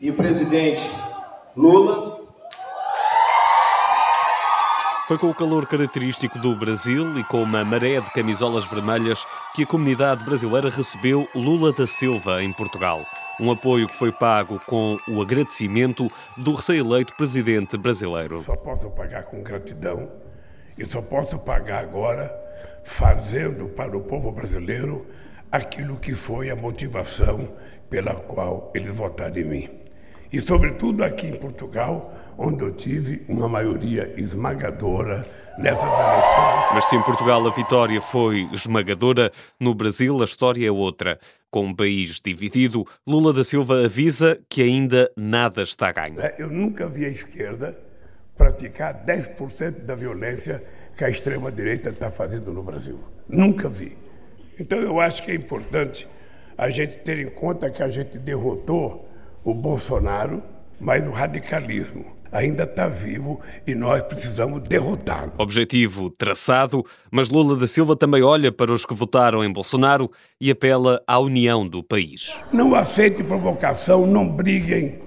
e o presidente Lula foi com o calor característico do Brasil e com uma maré de camisolas vermelhas que a comunidade brasileira recebeu Lula da Silva em Portugal. Um apoio que foi pago com o agradecimento do recém-eleito presidente brasileiro. Só posso pagar com gratidão e só posso pagar agora fazendo para o povo brasileiro aquilo que foi a motivação pela qual eles votaram em mim. E, sobretudo, aqui em Portugal, onde eu tive uma maioria esmagadora nessas eleições. Mas se em Portugal a vitória foi esmagadora, no Brasil a história é outra. Com um país dividido, Lula da Silva avisa que ainda nada está ganho. É, eu nunca vi a esquerda praticar 10% da violência que a extrema-direita está fazendo no Brasil. Nunca vi. Então eu acho que é importante a gente ter em conta que a gente derrotou o Bolsonaro, mas o radicalismo ainda está vivo e nós precisamos derrotá-lo. Objetivo traçado, mas Lula da Silva também olha para os que votaram em Bolsonaro e apela à união do país. Não aceite provocação, não briguem,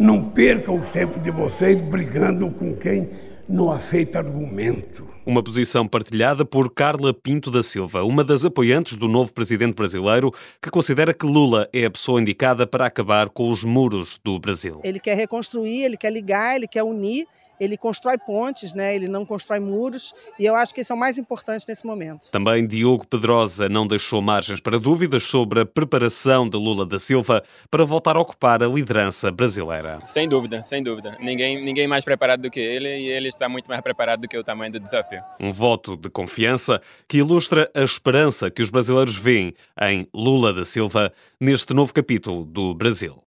não percam o tempo de vocês brigando com quem não aceita argumento. Uma posição partilhada por Carla Pinto da Silva, uma das apoiantes do novo presidente brasileiro, que considera que Lula é a pessoa indicada para acabar com os muros do Brasil. Ele quer reconstruir, ele quer ligar, ele quer unir ele constrói pontes, né? ele não constrói muros, e eu acho que isso é o mais importante nesse momento. Também Diogo Pedrosa não deixou margens para dúvidas sobre a preparação de Lula da Silva para voltar a ocupar a liderança brasileira. Sem dúvida, sem dúvida. Ninguém, ninguém mais preparado do que ele e ele está muito mais preparado do que o tamanho do desafio. Um voto de confiança que ilustra a esperança que os brasileiros veem em Lula da Silva neste novo capítulo do Brasil.